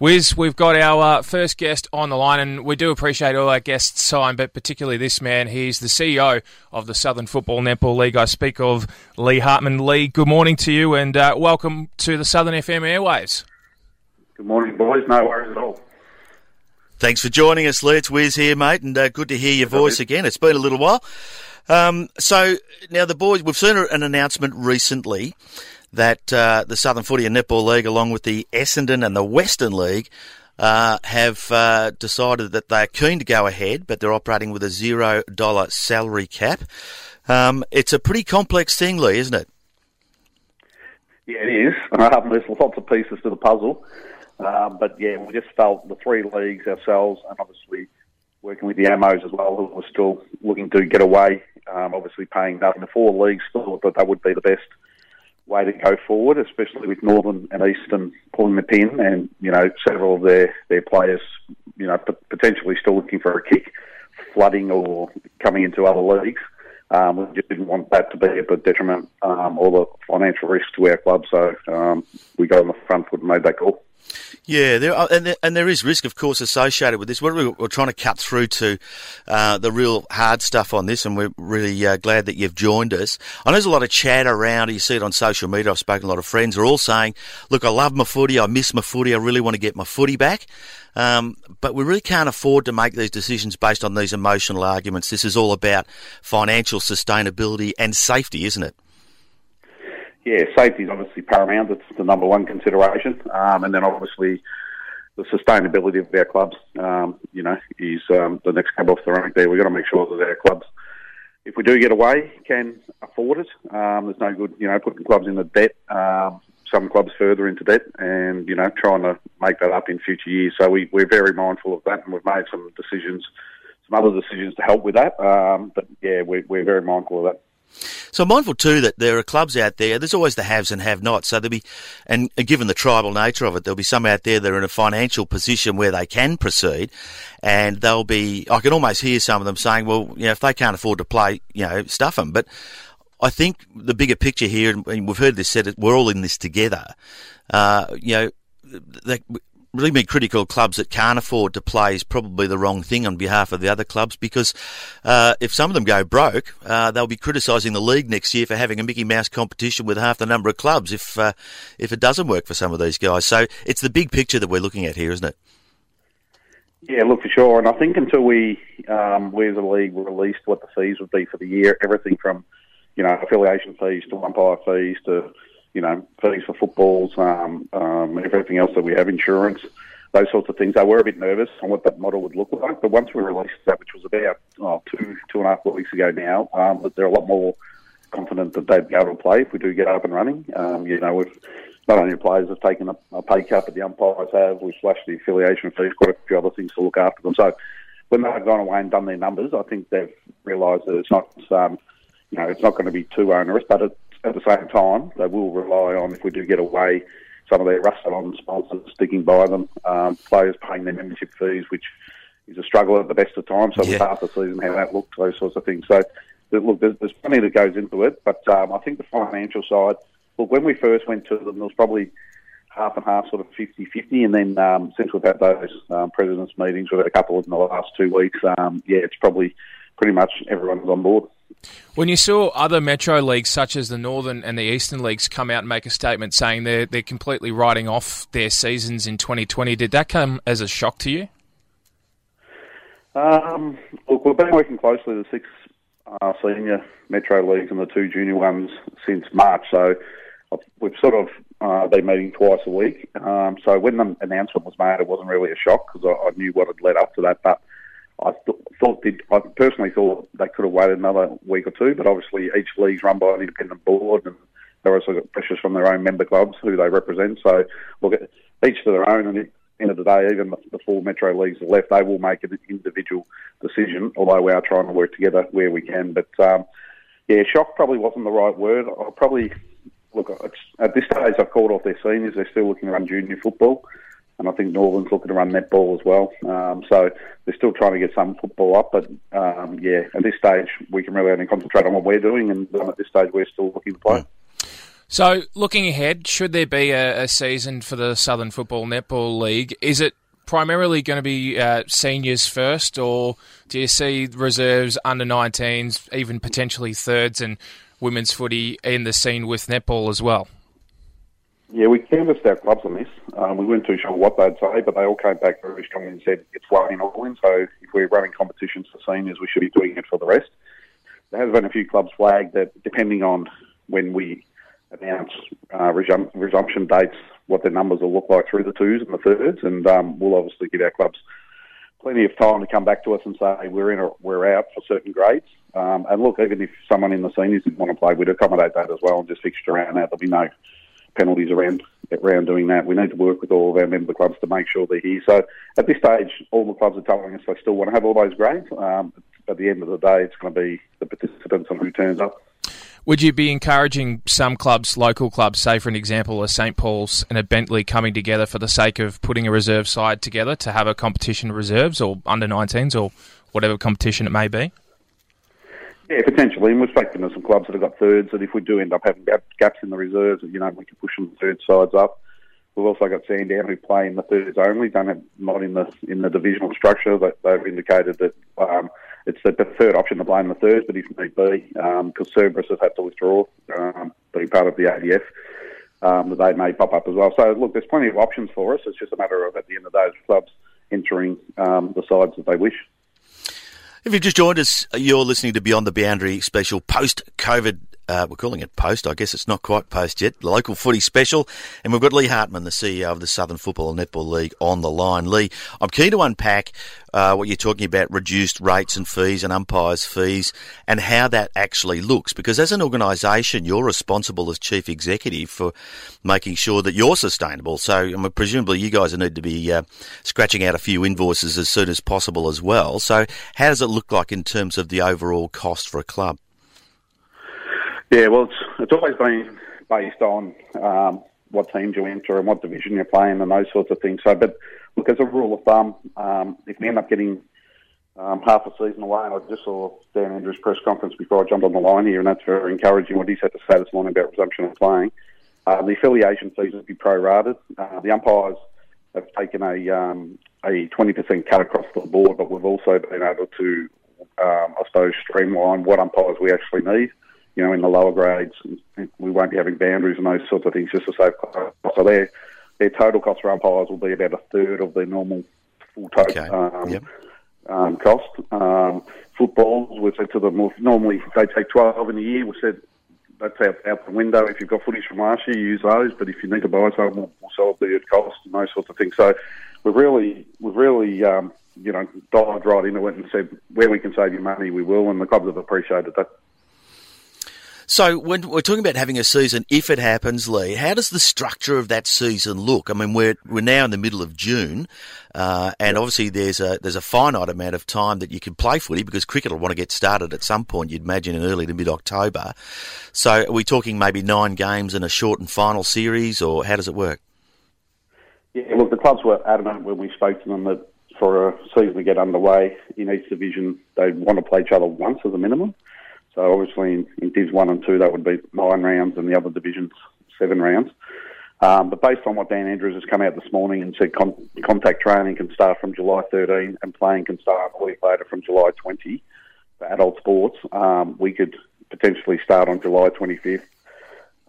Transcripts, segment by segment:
Wizz, we've got our uh, first guest on the line, and we do appreciate all our guests' time, but particularly this man. He's the CEO of the Southern Football Netball League. I speak of Lee Hartman. Lee, good morning to you, and uh, welcome to the Southern FM airwaves. Good morning, boys. No worries at all. Thanks for joining us, Lee. It's Wizz here, mate, and uh, good to hear your voice again. It's been a little while. Um, so now the boys, we've seen an announcement recently that uh, the Southern Footy and Netball League, along with the Essendon and the Western League, uh, have uh, decided that they're keen to go ahead, but they're operating with a zero dollar salary cap. Um, it's a pretty complex thing, Lee, isn't it? Yeah, it is. Um, there's lots of pieces to the puzzle, um, but yeah, we just felt the three leagues ourselves, and obviously working with the Ammos as well, who were still looking to get away. Um, obviously, paying nothing. The four leagues thought that that would be the best way to go forward, especially with Northern and Eastern pulling the pin, and you know several of their their players, you know, potentially still looking for a kick, flooding or coming into other leagues. Um, we just didn't want that to be a detriment um, or the financial risk to our club, so um, we got on the front foot and made that call. Yeah, there are, and, there, and there is risk, of course, associated with this. We're, we're trying to cut through to uh, the real hard stuff on this, and we're really uh, glad that you've joined us. I know there's a lot of chat around. You see it on social media. I've spoken to a lot of friends. Are all saying, "Look, I love my footy. I miss my footy. I really want to get my footy back." Um, but we really can't afford to make these decisions based on these emotional arguments. This is all about financial sustainability and safety, isn't it? Yeah, safety is obviously paramount. It's the number one consideration, um, and then obviously the sustainability of our clubs. Um, you know, is um, the next cab off the rank. There, we've got to make sure that our clubs, if we do get away, can afford it. Um, there's no good, you know, putting clubs in the debt. Um, some clubs further into debt, and you know, trying to make that up in future years. So we, we're very mindful of that, and we've made some decisions, some other decisions to help with that. Um, but yeah, we're, we're very mindful of that. So I'm mindful too that there are clubs out there. There's always the haves and have-nots. So there'll be, and given the tribal nature of it, there'll be some out there that are in a financial position where they can proceed, and they'll be. I can almost hear some of them saying, "Well, you know, if they can't afford to play, you know, stuff them." But I think the bigger picture here, and we've heard this said, we're all in this together. Uh, you know, they, really being critical clubs that can't afford to play is probably the wrong thing on behalf of the other clubs because uh, if some of them go broke, uh, they'll be criticising the league next year for having a Mickey Mouse competition with half the number of clubs if uh, if it doesn't work for some of these guys. So it's the big picture that we're looking at here, isn't it? Yeah, look for sure. And I think until we um, we as a league released what the fees would be for the year, everything from you know affiliation fees to umpire fees to you know, fees for footballs, um, um, everything else that we have, insurance, those sorts of things. They were a bit nervous on what that model would look like, but once we released that, which was about oh, two, two and a half weeks ago now, um, that they're a lot more confident that they'd be able to play if we do get up and running. Um, you know, we've not only players have taken a, a pay cut, but the umpires have. We've slashed the affiliation fees, quite a few other things to look after them. So when they've gone away and done their numbers, I think they've realised that it's not, um, you know, it's not going to be too onerous, but it, at the same time, they will rely on, if we do get away, some of their rusted on sponsors sticking by them, um, players paying their membership fees, which is a struggle at the best of times. So yeah. start the season how that looked, those sorts of things. So look, there's, there's plenty that goes into it, but um, I think the financial side. Look, when we first went to them, there was probably half and half, sort of 50-50, and then um, since we've had those um, presidents' meetings, we've had a couple of in the last two weeks. Um, yeah, it's probably pretty much everyone's on board. When you saw other metro leagues such as the Northern and the Eastern leagues come out and make a statement saying they're they're completely writing off their seasons in 2020, did that come as a shock to you? Um, look, we've been working closely with the six uh, senior metro leagues and the two junior ones since March, so we've sort of uh, been meeting twice a week. Um, so when the announcement was made, it wasn't really a shock because I, I knew what had led up to that, but I th- thought did I personally thought they could have waited another week or two, but obviously each league's run by an independent board, and they're also got pressures from their own member clubs who they represent. So look, each to their own, and at the end of the day, even the four metro leagues are left, they will make an individual decision. Although we are trying to work together where we can, but um, yeah, shock probably wasn't the right word. I'll probably look at this stage. I've called off their seniors; they're still looking run junior football and I think Northern's looking to run netball as well. Um, so they're still trying to get some football up, but um, yeah, at this stage we can really only concentrate on what we're doing, and um, at this stage we're still looking to play. So, looking ahead, should there be a, a season for the Southern Football Netball League? Is it primarily going to be uh, seniors first, or do you see reserves, under 19s, even potentially thirds, and women's footy in the scene with netball as well? Yeah, we canvassed our clubs on this. Um, we weren't too sure what they'd say, but they all came back very strongly and said it's one in all. So if we're running competitions for seniors, we should be doing it for the rest. There has been a few clubs flagged that, depending on when we announce uh, resum- resumption dates, what their numbers will look like through the twos and the thirds, and um, we'll obviously give our clubs plenty of time to come back to us and say we're in or we're out for certain grades. Um, and look, even if someone in the seniors didn't want to play, we'd accommodate that as well and just fixture around that. There'll be no penalties around around doing that. We need to work with all of our member clubs to make sure they're here. So at this stage, all the clubs are telling us they still want to have all those grades. Um, at the end of the day, it's going to be the participants and who turns up. Would you be encouraging some clubs, local clubs, say for an example, a St Paul's and a Bentleigh coming together for the sake of putting a reserve side together to have a competition of reserves or under 19s or whatever competition it may be? Yeah, potentially. And we've spoken to some clubs that have got thirds that if we do end up having gaps in the reserves, you know, we can push some third sides up. We've also got Sandown who play in the thirds only, don't have, not in the in the divisional structure. That they've indicated that um, it's the preferred option to play in the thirds, but if need be, because um, Cerberus has had to withdraw, um, being part of the ADF, um, that they may pop up as well. So look, there's plenty of options for us. It's just a matter of at the end of those clubs entering um, the sides that they wish. If you've just joined us, you're listening to Beyond the Boundary special post COVID uh, we're calling it post. I guess it's not quite post yet. Local footy special. And we've got Lee Hartman, the CEO of the Southern Football and Netball League, on the line. Lee, I'm keen to unpack uh, what you're talking about reduced rates and fees and umpires' fees and how that actually looks. Because as an organisation, you're responsible as chief executive for making sure that you're sustainable. So I mean, presumably you guys need to be uh, scratching out a few invoices as soon as possible as well. So how does it look like in terms of the overall cost for a club? Yeah, well, it's, it's always been based on um, what teams you enter and what division you're playing and those sorts of things. So, but look, as a rule of thumb, um, if we end up getting um, half a season away, and I just saw Dan Andrews' press conference before I jumped on the line here, and that's very encouraging what he's had to say this morning about resumption of playing. Uh, the affiliation fees would be prorated. Uh, the umpires have taken a um, a 20% cut across the board, but we've also been able to, um, I suppose, streamline what umpires we actually need you know, in the lower grades, we won't be having boundaries and those sorts of things just to save costs. So their their total cost for umpires will be about a third of their normal full total okay. um, yep. um, cost. Um, footballs, we said to them, normally they take 12 in a year. We said that's out, out the window. If you've got footage from last year, use those. But if you need to buy some, we'll, we'll sell the cost and those sorts of things. So we've really, we've really, um, you know, dived right into it and said where we can save you money, we will. And the clubs have appreciated that. So when we're talking about having a season, if it happens, Lee, how does the structure of that season look? I mean, we're we're now in the middle of June, uh, and obviously there's a there's a finite amount of time that you can play footy because cricket will want to get started at some point. You'd imagine in early to mid October. So are we talking maybe nine games in a shortened final series, or how does it work? Yeah, look, the clubs were adamant when we spoke to them that for a season to get underway in each division, they want to play each other once as a minimum. So obviously in, in 1 and 2, that would be nine rounds, and the other divisions, seven rounds. Um, but based on what Dan Andrews has come out this morning and said con- contact training can start from July 13 and playing can start a week later from July 20 for adult sports, um, we could potentially start on July 25th.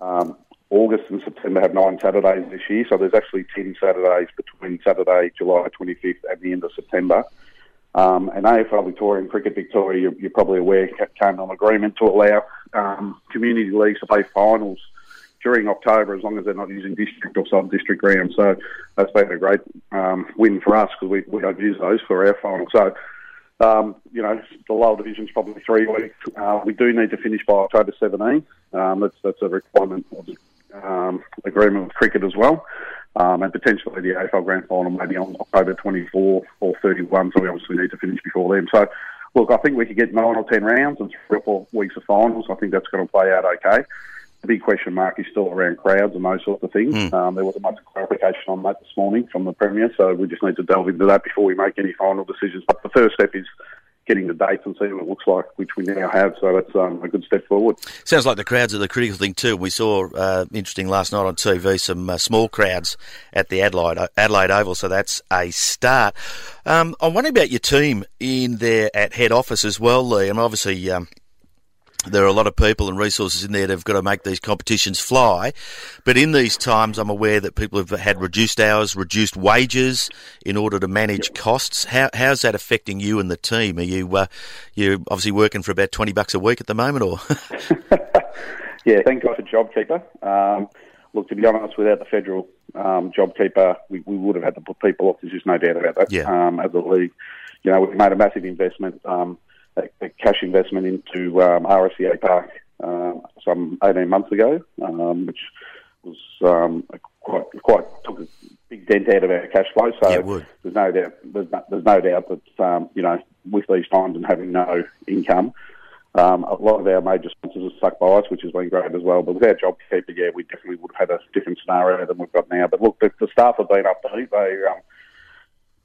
Um, August and September have nine Saturdays this year, so there's actually 10 Saturdays between Saturday, July 25th and the end of September. Um, and AFL Victoria and Cricket Victoria, you're, you're probably aware, came to an agreement to allow um, community leagues to play finals during October as long as they're not using district or sub-district grounds. So that's been a great um, win for us because we, we don't use those for our finals. So, um, you know, the lower division's probably three weeks. Uh, we do need to finish by October 17. Um, that's, that's a requirement of um, agreement with cricket as well um, and potentially the AFL Grand Final maybe on October 24 or 31. So we obviously need to finish before then. So, look, I think we could get nine or ten rounds and three or four weeks of finals. I think that's going to play out okay. The big question mark is still around crowds and those sorts of things. Mm. Um, there wasn't much clarification on that this morning from the Premier, so we just need to delve into that before we make any final decisions. But the first step is getting the dates and seeing what it looks like, which we now have. So that's um, a good step forward. Sounds like the crowds are the critical thing too. We saw uh, interesting last night on TV some uh, small crowds at the Adelaide Adelaide Oval, so that's a start. Um, I'm wondering about your team in there at head office as well, Lee. And obviously. Um, there are a lot of people and resources in there that have got to make these competitions fly. But in these times, I'm aware that people have had reduced hours, reduced wages in order to manage costs. How, how's that affecting you and the team? Are you uh, you obviously working for about twenty bucks a week at the moment, or? yeah, thank God for JobKeeper. Um, look, to be honest, without the federal um, JobKeeper, we, we would have had to put people off. There's just no doubt about that. Yeah. Um, as a league, you know, we've made a massive investment. Um, a, a cash investment into um, RSEA Park um, some 18 months ago, um, which was um, quite quite took a big dent out of our cash flow. So yeah, there's no doubt there's no, there's no doubt that um, you know with these times and having no income. Um, a lot of our major sponsors have stuck by us, which has been great as well. But without JobKeeper, yeah, we definitely would have had a different scenario than we've got now. But look, the, the staff have been up upbeat. They um,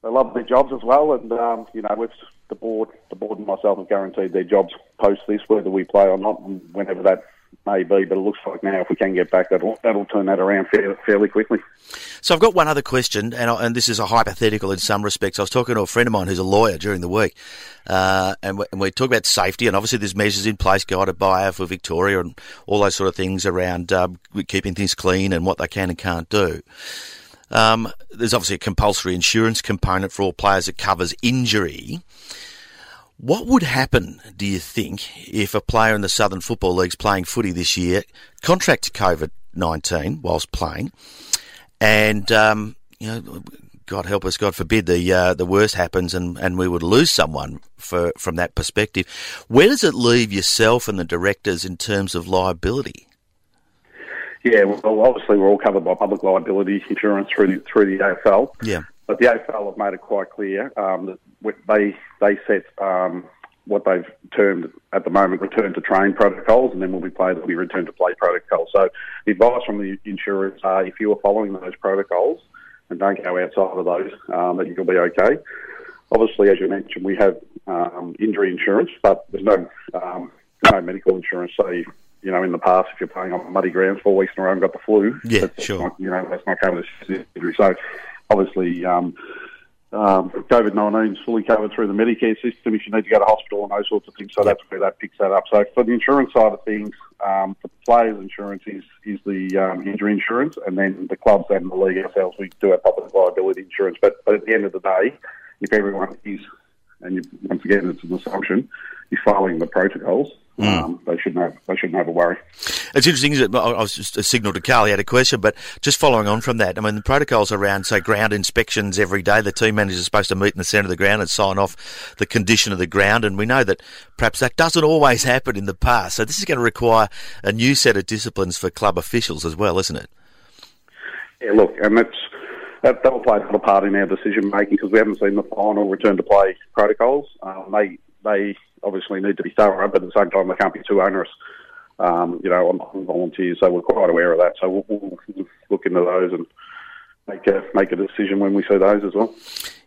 they love their jobs as well, and um, you know, with the board, the board and myself have guaranteed their jobs post this, whether we play or not, whenever that may be. But it looks like now, if we can get back, that'll that'll turn that around fairly, quickly. So I've got one other question, and and this is a hypothetical in some respects. I was talking to a friend of mine who's a lawyer during the week, uh, and, we, and we talk about safety, and obviously there's measures in place guided by for Victoria and all those sort of things around uh, keeping things clean and what they can and can't do. Um, there's obviously a compulsory insurance component for all players that covers injury. What would happen, do you think, if a player in the Southern Football League's playing footy this year contracts COVID 19 whilst playing, and, um, you know, God help us, God forbid, the uh, the worst happens and, and we would lose someone for from that perspective. Where does it leave yourself and the directors in terms of liability? Yeah, well, obviously we're all covered by public liability insurance through the, through the AFL. Yeah. But the AFL have made it quite clear um, that they they set um, what they've termed at the moment return to train protocols, and then when we play, there'll be return to play protocols. So the advice from the insurers are if you are following those protocols and don't go outside of those, um, that you'll be okay. Obviously, as you mentioned, we have um, injury insurance, but there's no um, no medical insurance. So you know, in the past, if you're playing on muddy grounds four weeks in a row and got the flu, yeah, that's sure, not, you know, that's not covered as injury. So, obviously, um, um, COVID 19 is fully covered through the Medicare system if you need to go to hospital and those sorts of things. So yep. that's where that picks that up. So for the insurance side of things, um, the players' insurance is is the um, injury insurance, and then the clubs and the league ourselves we do have public liability insurance. But but at the end of the day, if everyone is, and you, once again it's an assumption, you're following the protocols, Mm. Um, they shouldn't have they shouldn't have a worry. It's interesting. I was just a signal to Karl. He had a question, but just following on from that, I mean, the protocols around say ground inspections every day. The team manager is supposed to meet in the centre of the ground and sign off the condition of the ground, and we know that perhaps that doesn't always happen in the past. So this is going to require a new set of disciplines for club officials as well, isn't it? Yeah, look, and that's that, that will play a part in our decision making because we haven't seen the final return to play protocols. Um, they they obviously need to be thorough, but at the same time, they can't be too onerous. Um, you know, on, volunteers, so we're quite aware of that. So we'll, we'll look into those and make a make a decision when we see those as well.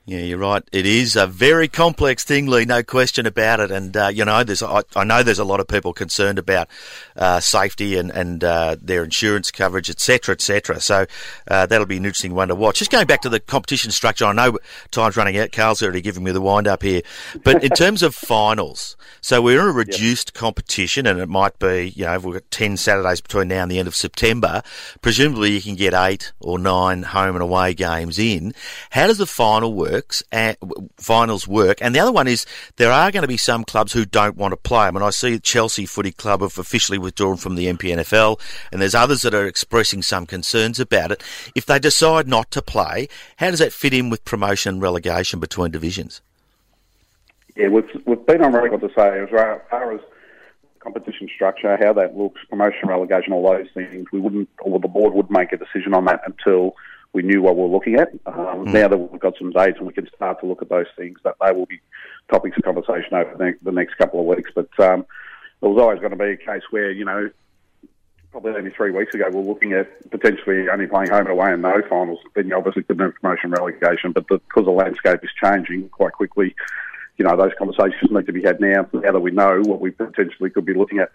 Yeah, you're right. It is a very complex thing, Lee. No question about it. And uh, you know, there's I, I, know there's a lot of people concerned about uh, safety and and uh, their insurance coverage, etc., etc. So uh, that'll be an interesting one to watch. Just going back to the competition structure, I know time's running out. Karl's already giving me the wind up here, but in terms of finals, so we're in a reduced yep. competition, and it might be you know we've got ten Saturdays between now and the end of September. Presumably, you can get eight or nine home and away games in. How does the final work? Works and finals work. And the other one is there are going to be some clubs who don't want to play. I mean, I see Chelsea Footy Club have officially withdrawn from the MPNFL, and there's others that are expressing some concerns about it. If they decide not to play, how does that fit in with promotion and relegation between divisions? Yeah, we've, we've been on record to say as far as competition structure, how that looks, promotion, relegation, all those things, we wouldn't, or the board would make a decision on that until we knew what we are looking at. Um, mm. Now that we've got some dates and we can start to look at those things, that they will be topics of conversation over the, the next couple of weeks. But um, there was always going to be a case where, you know, probably only three weeks ago, we are looking at potentially only playing home and away and no finals. Then you obviously couldn't have promotion relegation, but the, because the landscape is changing quite quickly, you know, those conversations need to be had now, now that we know what we potentially could be looking at.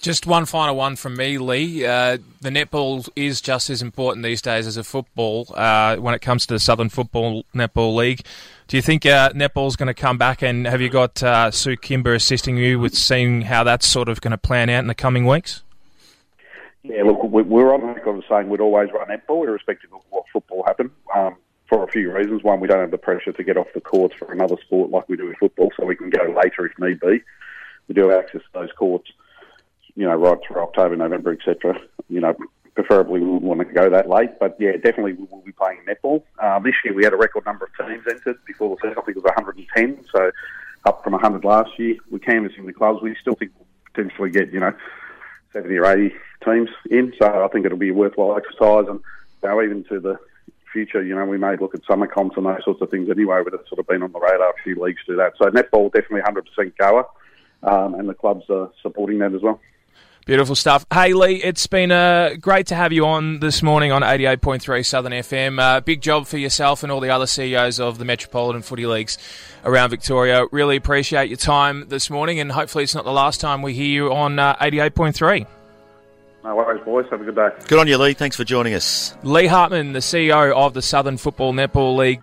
Just one final one from me, Lee. Uh, the netball is just as important these days as a football uh, when it comes to the Southern Football Netball League. Do you think uh, netball's going to come back? And have you got uh, Sue Kimber assisting you with seeing how that's sort of going to plan out in the coming weeks? Yeah, look, we're on record saying we'd always run netball, irrespective of what football happened, um, for a few reasons. One, we don't have the pressure to get off the courts for another sport like we do with football, so we can go later if need be. We do have access to those courts you know, right through October, November, etc. You know, preferably we wouldn't want to go that late, but yeah, definitely we will be playing netball. Uh, this year we had a record number of teams entered before the season. I think it was 110, so up from 100 last year. We're canvassing the clubs. We still think we'll potentially get, you know, 70 or 80 teams in, so I think it'll be a worthwhile exercise. And know, even to the future, you know, we may look at summer comps and those sorts of things anyway, but it's sort of been on the radar. A few leagues do that. So netball definitely 100% goer, um, and the clubs are supporting that as well. Beautiful stuff. Hey, Lee, it's been uh, great to have you on this morning on 88.3 Southern FM. Uh, big job for yourself and all the other CEOs of the Metropolitan Footy Leagues around Victoria. Really appreciate your time this morning, and hopefully it's not the last time we hear you on uh, 88.3. No worries, boys. Have a good day. Good on you, Lee. Thanks for joining us. Lee Hartman, the CEO of the Southern Football Netball League.